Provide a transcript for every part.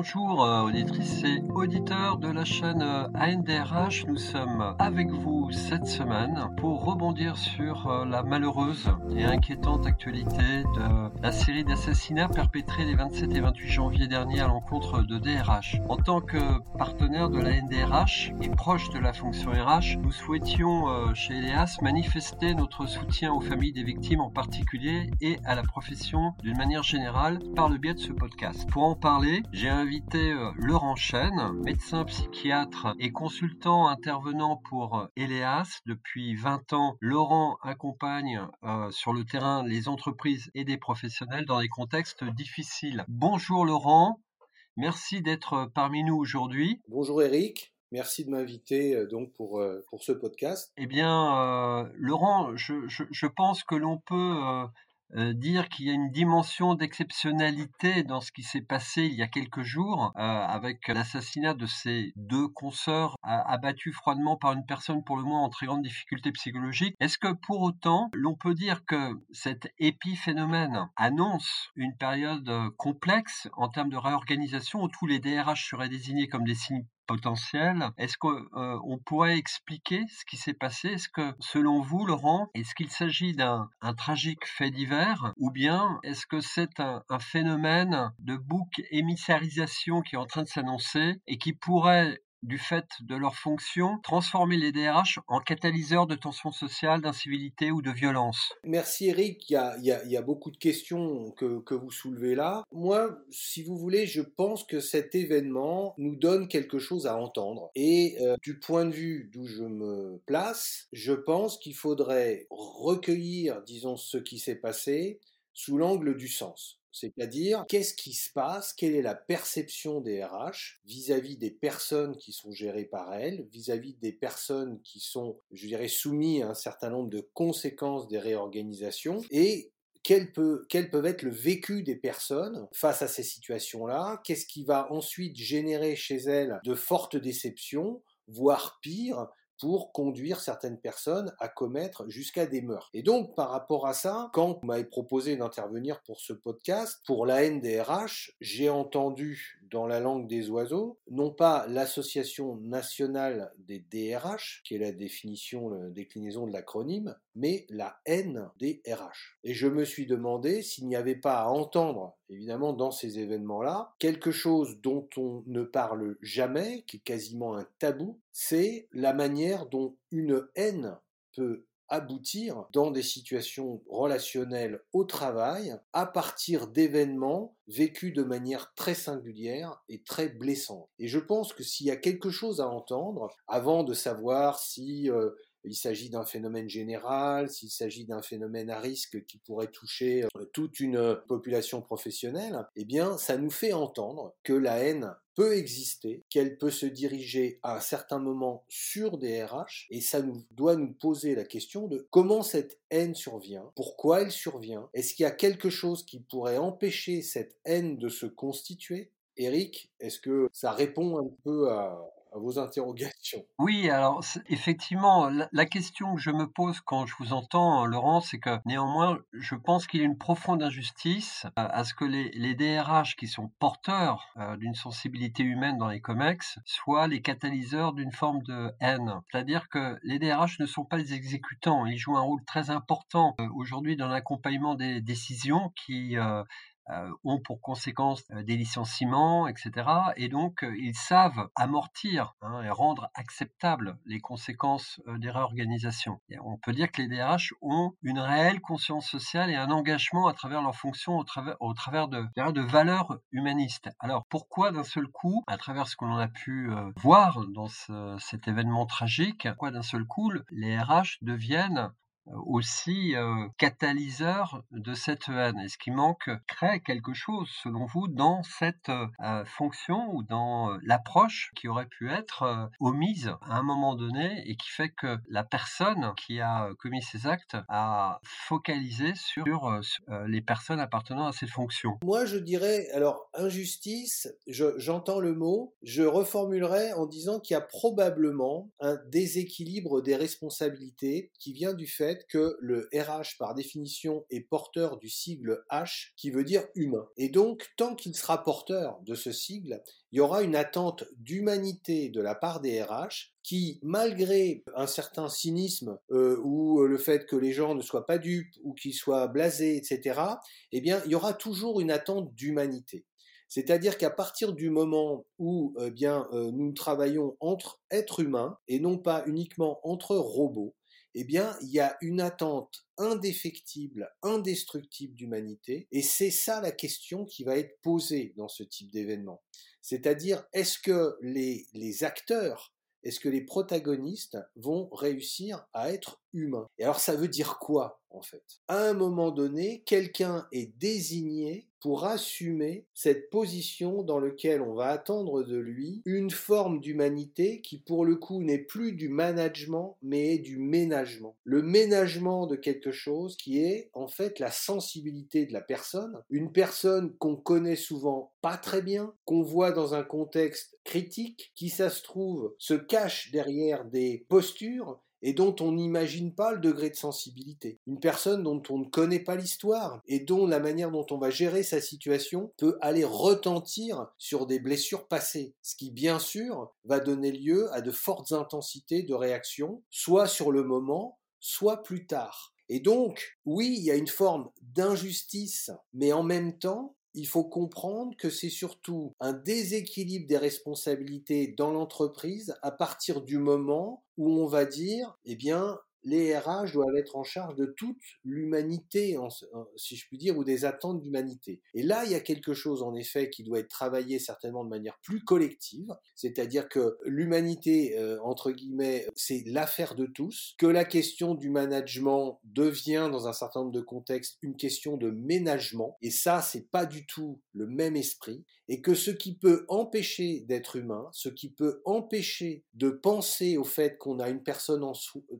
Bonjour euh, auditrices et auditeurs de la chaîne euh, ANDRH. Nous sommes avec vous cette semaine pour rebondir sur euh, la malheureuse et inquiétante actualité de la série d'assassinats perpétrés les 27 et 28 janvier dernier à l'encontre de DRH. En tant que partenaire de la NDRH et proche de la fonction RH, nous souhaitions chez Elias manifester notre soutien aux familles des victimes en particulier et à la profession d'une manière générale par le biais de ce podcast. Pour en parler, j'ai invité euh, Laurent Chêne, médecin psychiatre et consultant intervenant pour Eleas depuis 20 ans. Laurent accompagne euh, sur le terrain les entreprises et des professionnels dans des contextes difficiles. Bonjour Laurent, merci d'être parmi nous aujourd'hui. Bonjour Eric. Merci de m'inviter euh, donc pour, pour ce podcast. Eh bien, Laurent, je, je, je, pense que l'on peut euh, dire qu'il y a une dimension d'exceptionnalité dans ce qui s'est passé il y a quelques jours euh, avec l'assassinat de ces deux consoeurs abattus froidement par une personne pour le moins en très grande difficulté psychologique. Est-ce que pour autant l'on peut dire que cet épiphénomène annonce une période euh, complexe en termes de réorganisation où tous les DRH seraient désignés comme des signes potentiel. Est-ce qu'on euh, pourrait expliquer ce qui s'est passé? Est-ce que, selon vous, Laurent, est-ce qu'il s'agit d'un tragique fait divers? Ou bien est-ce que c'est un, un, phénomène de bouc émissarisation qui est en train de s'annoncer et qui pourrait du fait de leur fonction, transformer les DRH en catalyseurs de tensions sociales, d'incivilité ou de violence Merci Eric, il y a, beaucoup de questions que, vous soulevez là. Moi, si vous voulez, je pense que cet événement nous donne quelque chose à entendre. Et euh, du point de vue d'où je me place, je pense qu'il faudrait recueillir, disons, ce qui s'est passé sous l'angle du sens. C'est-à-dire, qu'est-ce qui se passe? Quelle est la perception des RH vis-à-vis des personnes qui sont gérées par elles, vis-à-vis des personnes qui sont, je dirais, soumises à un certain nombre de conséquences des réorganisations? Et quel, peut, quel être le vécu des personnes face à ces situations-là? Qu'est-ce qui va ensuite générer chez elles de fortes déceptions, voire pire, pour conduire certaines personnes à commettre jusqu'à des meurtres. Et donc, par rapport à ça, quand vous m'avez proposé d'intervenir pour ce podcast, pour la NDRH, j'ai entendu dans la langue des oiseaux, non pas l'association nationale des DRH, qui est la définition, la déclinaison de l'acronyme, mais la NDRH. Et je me suis demandé s'il n'y avait pas à entendre, évidemment, dans ces événements-là, quelque chose dont on ne parle jamais, qui est quasiment un tabou, c'est la manière dont une haine peut aboutir dans des situations relationnelles au travail à partir d'événements vécus de manière très singulière et très blessante. Et je pense que s'il y a quelque chose à entendre, avant de savoir si euh, il s'agit d'un phénomène général, s'il s'agit d'un phénomène à risque qui pourrait toucher euh, toute une population professionnelle, eh bien, ça nous fait entendre que la haine peut exister, qu'elle peut se diriger à un certain moment sur des RH, et ça nous doit nous poser la question de comment cette haine survient, pourquoi elle survient, est-ce qu'il y a quelque chose qui pourrait empêcher cette haine de se constituer? Eric, est-ce que ça répond un peu à, à vos interrogations. Oui, alors effectivement, la, question que je me pose quand je vous entends, Laurent, c'est que néanmoins, je pense qu'il y a une profonde injustice euh, à ce que les, DRH qui sont porteurs euh, d'une sensibilité humaine dans les COMEX soient les catalyseurs d'une forme de haine. C'est-à-dire que les DRH ne sont pas les exécutants, ils jouent un rôle très important euh, aujourd'hui dans l'accompagnement des décisions qui ont pour conséquence euh, des licenciements, etc. Et donc, euh, ils savent amortir hein, et rendre acceptables les conséquences des réorganisations. on peut dire que les DRH ont une réelle conscience sociale et un engagement à travers leurs fonctions, au travers, de valeurs humanistes. Alors, pourquoi d'un seul coup, à travers ce que l'on a pu voir dans cet événement tragique, pourquoi d'un seul coup les RH deviennent aussi euh, catalyseur de cette haine. Est-ce qu'il manque crée quelque chose, selon vous, dans cette euh, fonction ou dans euh, l'approche qui aurait pu être omise à un moment donné et qui fait que la personne qui a commis ces actes a focalisé sur, les personnes appartenant à cette fonction? Moi, je dirais, alors, injustice, j'entends le mot, je reformulerai en disant qu'il y a probablement un déséquilibre des responsabilités qui vient du fait que le RH, par définition, est porteur du sigle H, qui veut dire humain. Et donc, tant qu'il sera porteur de ce sigle, il y aura une attente d'humanité de la part des RH qui, malgré un certain cynisme euh, ou le fait que les gens ne soient pas dupes ou qu'ils soient blasés, etc., eh bien, il y aura toujours une attente d'humanité. C'est-à-dire qu'à partir du moment où eh bien, euh, nous travaillons entre êtres humains et non pas uniquement entre robots, eh bien, il y a une attente indéfectible, indestructible d'humanité, et c'est ça la question qui va être posée dans ce type d'événement. C'est-à-dire, est-ce que les, acteurs est-ce que les protagonistes vont réussir à être humains Et alors ça veut dire quoi en fait? À un moment donné, quelqu'un est désigné pour assumer cette position dans laquelle on va attendre de lui une forme d'humanité qui pour le coup n'est plus du management mais du ménagement. Le ménagement de quelque chose qui est en fait la sensibilité de la personne, une personne qu'on connaît souvent pas très bien, qu'on voit dans un contexte critique, qui ça se trouve se cache derrière des postures et dont on n'imagine pas le degré de sensibilité. Une personne dont on ne connaît pas l'histoire et dont la manière dont on va gérer sa situation peut aller retentir sur des blessures passées, ce qui bien sûr va donner lieu à de fortes intensités de réaction, soit sur le moment, soit plus tard. Et donc, oui, il y a une forme d'injustice, mais en même temps, il faut comprendre que c'est surtout un déséquilibre des responsabilités dans l'entreprise à partir du moment où on va dire, eh bien, les RH doivent être en charge de toute l'humanité, si je puis dire, ou des attentes d'humanité. Et là, il y a quelque chose, en effet, qui doit être travaillé certainement de manière plus collective, c'est-à-dire que l'humanité, euh, entre guillemets, c'est l'affaire de tous, que la question du management devient, dans un certain nombre de contextes, une question de ménagement, et ça, c'est pas du tout le même esprit, et que ce qui peut empêcher d'être humain, ce qui peut empêcher de penser au fait qu'on a une personne en,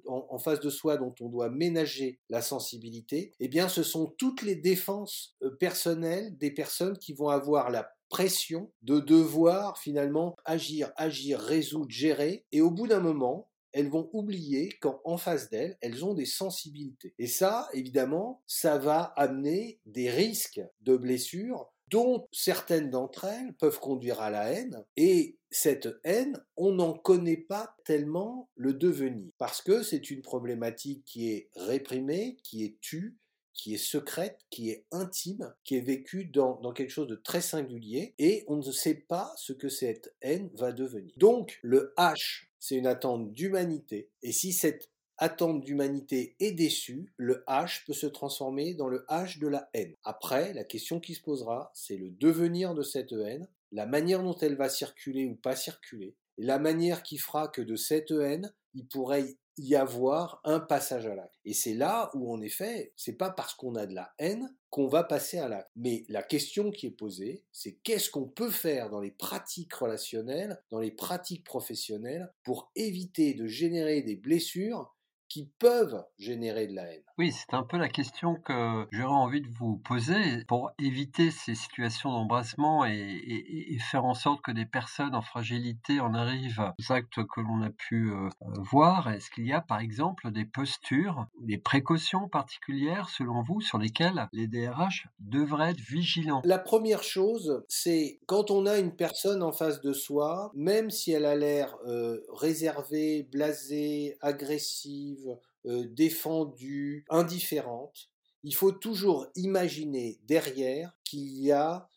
en, face de soi dont on doit ménager la sensibilité, eh bien ce sont toutes les défenses euh, personnelles des personnes qui vont avoir la pression de devoir finalement agir, agir, résoudre, gérer, et au bout d'un moment, elles vont oublier qu'en face d'elles, elles ont des sensibilités. Et ça, évidemment, ça va amener des risques de blessures dont certaines d'entre elles peuvent conduire à la haine, et cette haine, on n'en connaît pas tellement le devenir, parce que c'est une problématique qui est réprimée, qui est tue, qui est secrète, qui est intime, qui est vécue dans, dans, quelque chose de très singulier, et on ne sait pas ce que cette haine va devenir. Donc le H, c'est une attente d'humanité, et si cette attente d'humanité est déçue, le H peut se transformer dans le H de la haine. Après, la question qui se posera, c'est le devenir de cette haine, la manière dont elle va circuler ou pas circuler, et la manière qui fera que de cette haine, il pourrait y avoir un passage à l'acte. Et c'est là où, en effet, c'est pas parce qu'on a de la haine qu'on va passer à l'acte. Mais la question qui est posée, c'est qu'est-ce qu'on peut faire dans les pratiques relationnelles, dans les pratiques professionnelles, pour éviter de générer des blessures qui peuvent générer de la haine. Oui, c'est un peu la question que j'aurais envie de vous poser pour éviter ces situations d'embrassement et, faire en sorte que des personnes en fragilité en arrivent aux actes que l'on a pu euh, voir. Est-ce qu'il y a par exemple des postures, des précautions particulières selon vous sur lesquelles les DRH devraient être vigilants? La première chose, c'est quand on a une personne en face de soi, même si elle a l'air euh, réservée, blasée, agressive, euh, défendue, indifférente, il faut toujours imaginer derrière qu'il y a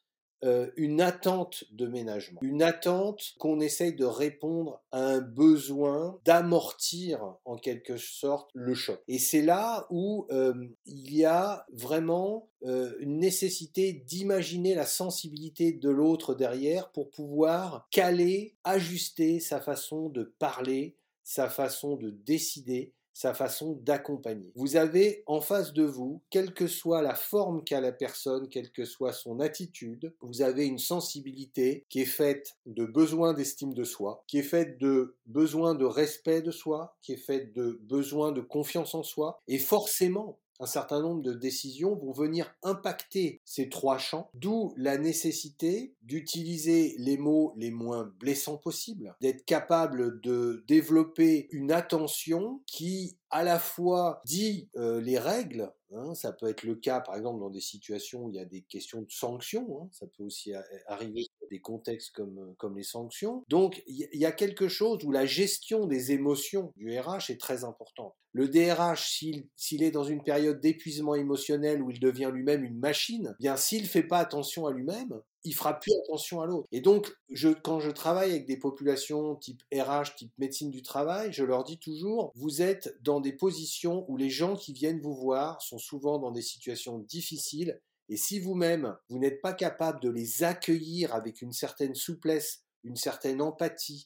euh, une attente de ménagement, une attente qu'on essaye de répondre à un besoin d'amortir en quelque sorte le choc. Et c'est là où euh, il y a vraiment une nécessité d'imaginer la sensibilité de l'autre derrière pour pouvoir caler, ajuster sa façon de parler, sa façon de décider, sa façon d'accompagner. Vous avez en face de vous, quelle que soit la forme qu'a la personne, quelle que soit son attitude, vous avez une sensibilité qui est faite de besoin d'estime de soi, qui est faite de besoin de respect de soi, qui est faite de besoin de confiance en soi, et forcément, un certain nombre de décisions vont venir impacter ces trois champs, d'où la nécessité d'utiliser les mots les moins blessants possibles, d'être capable de développer une attention qui à la fois dit euh, les règles, hein, ça peut être le cas par exemple dans des situations où il y a des questions de sanctions, hein, ça peut aussi arriver des contextes comme, euh, comme les sanctions. Donc il y, a quelque chose où la gestion des émotions du RH est très importante. Le DRH, s'il est dans une période d'épuisement émotionnel où il devient lui-même une machine, eh bien s'il ne fait pas attention à lui-même, il fera plus attention à l'autre. Et donc, je, quand je travaille avec des populations type RH, type médecine du travail, je leur dis toujours, vous êtes dans des positions où les gens qui viennent vous voir sont souvent dans des situations difficiles. Et si vous-même, vous, n'êtes pas capable de les accueillir avec une certaine souplesse, une certaine empathie,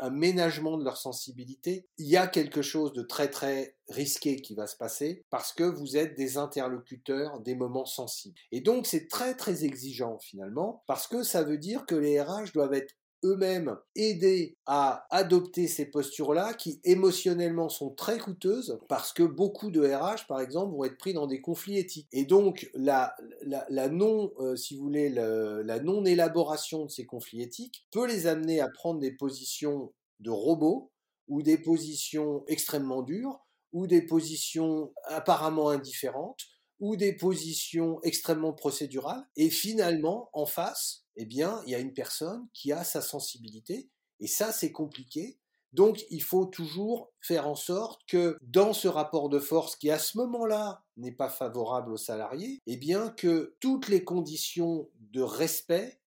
un ménagement de leur sensibilité, il y a quelque chose de très très risqué qui va se passer parce que vous êtes des interlocuteurs des moments sensibles. Et donc c'est très très exigeant finalement parce que ça veut dire que les RH doivent être eux-mêmes aider à adopter ces postures-là qui émotionnellement sont très coûteuses parce que beaucoup de RH, par exemple, vont être pris dans des conflits éthiques. Et donc, la, la, non, euh, si vous voulez, la non-élaboration de ces conflits éthiques peut les amener à prendre des positions de robots ou des positions extrêmement dures ou des positions apparemment indifférentes ou des positions extrêmement procédurales. Et finalement, en face, eh bien, il y a une personne qui a sa sensibilité, et ça, c'est compliqué. Donc, il faut toujours faire en sorte que dans ce rapport de force qui, à ce moment-là, n'est pas favorable aux salariés, eh bien, que toutes les conditions de respect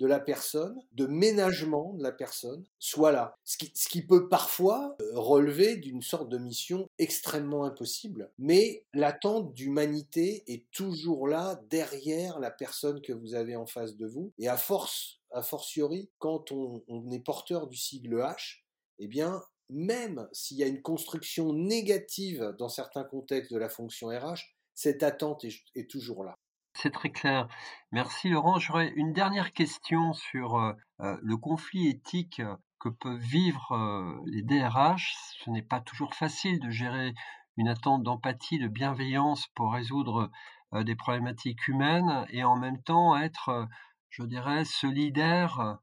de la personne, de ménagement de la personne, soit là. Ce qui, peut parfois euh, relever d'une sorte de mission extrêmement impossible. Mais l'attente d'humanité est toujours là, derrière la personne que vous avez en face de vous. Et à force, a fortiori, quand on, est porteur du sigle H, eh bien, même s'il y a une construction négative dans certains contextes de la fonction RH, cette attente est toujours là. C'est très clair. Merci Laurent. J'aurais une dernière question sur euh, euh, le conflit éthique que peuvent vivre euh, les DRH. Ce n'est pas toujours facile de gérer une attente d'empathie, de bienveillance pour résoudre des problématiques humaines et en même temps être, je dirais, solidaire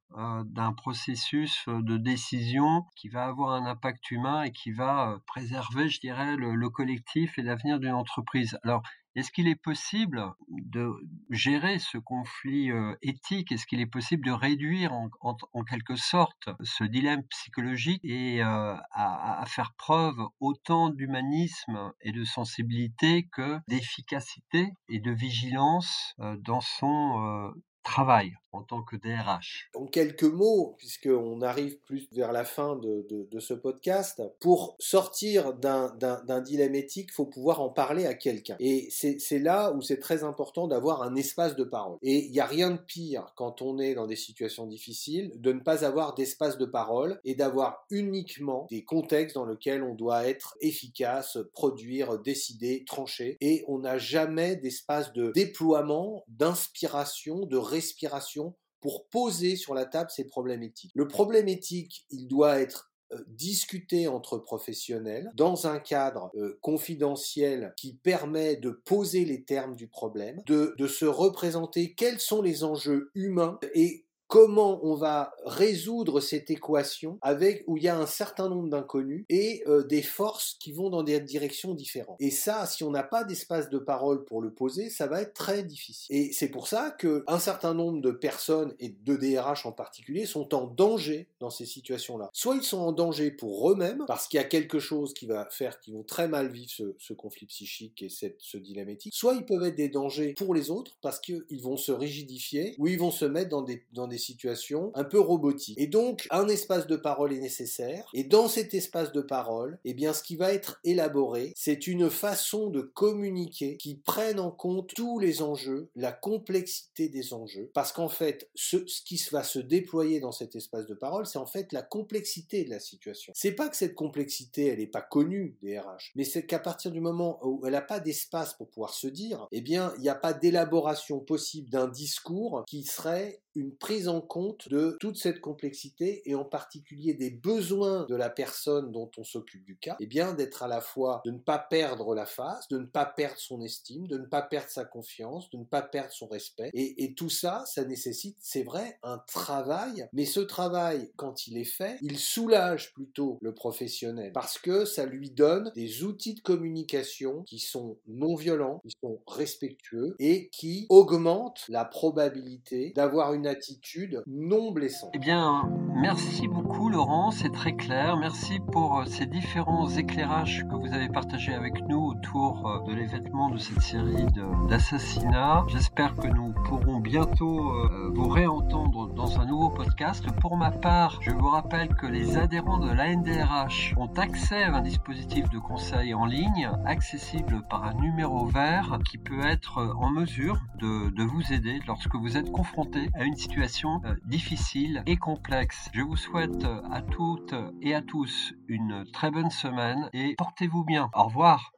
d'un processus de décision qui va avoir un impact humain et qui va préserver, je dirais, le, le collectif et l'avenir d'une entreprise. Alors, est-ce qu'il est possible de gérer ce conflit euh, éthique? Est-ce qu'il est possible de réduire en, quelque sorte ce dilemme psychologique et euh, à, faire preuve autant d'humanisme et de sensibilité que d'efficacité et de vigilance euh, dans son travail en tant que DRH En quelques mots, puisqu'on arrive plus vers la fin de, ce podcast, pour sortir d'un dilemme éthique, il faut pouvoir en parler à quelqu'un. Et c'est là où c'est très important d'avoir un espace de parole. Et il n'y a rien de pire quand on est dans des situations difficiles de ne pas avoir d'espace de parole et d'avoir uniquement des contextes dans lesquels on doit être efficace, produire, décider, trancher. Et on n'a jamais d'espace de déploiement, d'inspiration, de respiration pour poser sur la table ces problèmes éthiques. Le problème éthique, il doit être euh, discuté entre professionnels dans un cadre euh, confidentiel qui permet de poser les termes du problème, de se représenter quels sont les enjeux humains et comment on va résoudre cette équation avec où il y a un certain nombre d'inconnus et euh, des forces qui vont dans des directions différentes. Et ça, si on n'a pas d'espace de parole pour le poser, ça va être très difficile. Et c'est pour ça que un certain nombre de personnes et de DRH en particulier sont en danger dans ces situations-là. Soit ils sont en danger pour eux-mêmes parce qu'il y a quelque chose qui va faire qu'ils vont très mal vivre ce, conflit psychique et cette, ce dilemmatique. Soit ils peuvent être des dangers pour les autres parce qu'ils vont se rigidifier ou ils vont se mettre dans des situation un peu robotique. Et donc, un espace de parole est nécessaire. Et dans cet espace de parole, eh bien, ce qui va être élaboré, c'est une façon de communiquer qui prenne en compte tous les enjeux, la complexité des enjeux. Parce qu'en fait, ce, ce qui va se déployer dans cet espace de parole, c'est en fait la complexité de la situation. C'est pas que cette complexité, elle n'est pas connue des RH, mais c'est qu'à partir du moment où elle n'a pas d'espace pour pouvoir se dire, eh bien, il n'y a pas d'élaboration possible d'un discours qui serait une prise en compte de toute cette complexité et en particulier des besoins de la personne dont on s'occupe du cas, et eh bien d'être à la fois de ne pas perdre la face, de ne pas perdre son estime, de ne pas perdre sa confiance, de ne pas perdre son respect. Et, et tout ça, ça nécessite, c'est vrai, un travail, mais ce travail, quand il est fait, il soulage plutôt le professionnel parce que ça lui donne des outils de communication qui sont non violents, qui sont respectueux et qui augmentent la probabilité d'avoir une attitude non blessante. Eh bien, merci beaucoup Laurent, c'est très clair. Merci pour euh, ces différents éclairages que vous avez partagés avec nous autour euh, de l'événement de cette série d'assassinats. J'espère que nous pourrons bientôt euh, vous réentendre dans un nouveau podcast. Pour ma part, je vous rappelle que les adhérents de l'ANDRH ont accès à un dispositif de conseil en ligne accessible par un numéro vert qui peut être en mesure de, de vous aider lorsque vous êtes confronté à une situation euh, difficile et complexe. Je vous souhaite à toutes et à tous une très bonne semaine et portez-vous bien. Au revoir.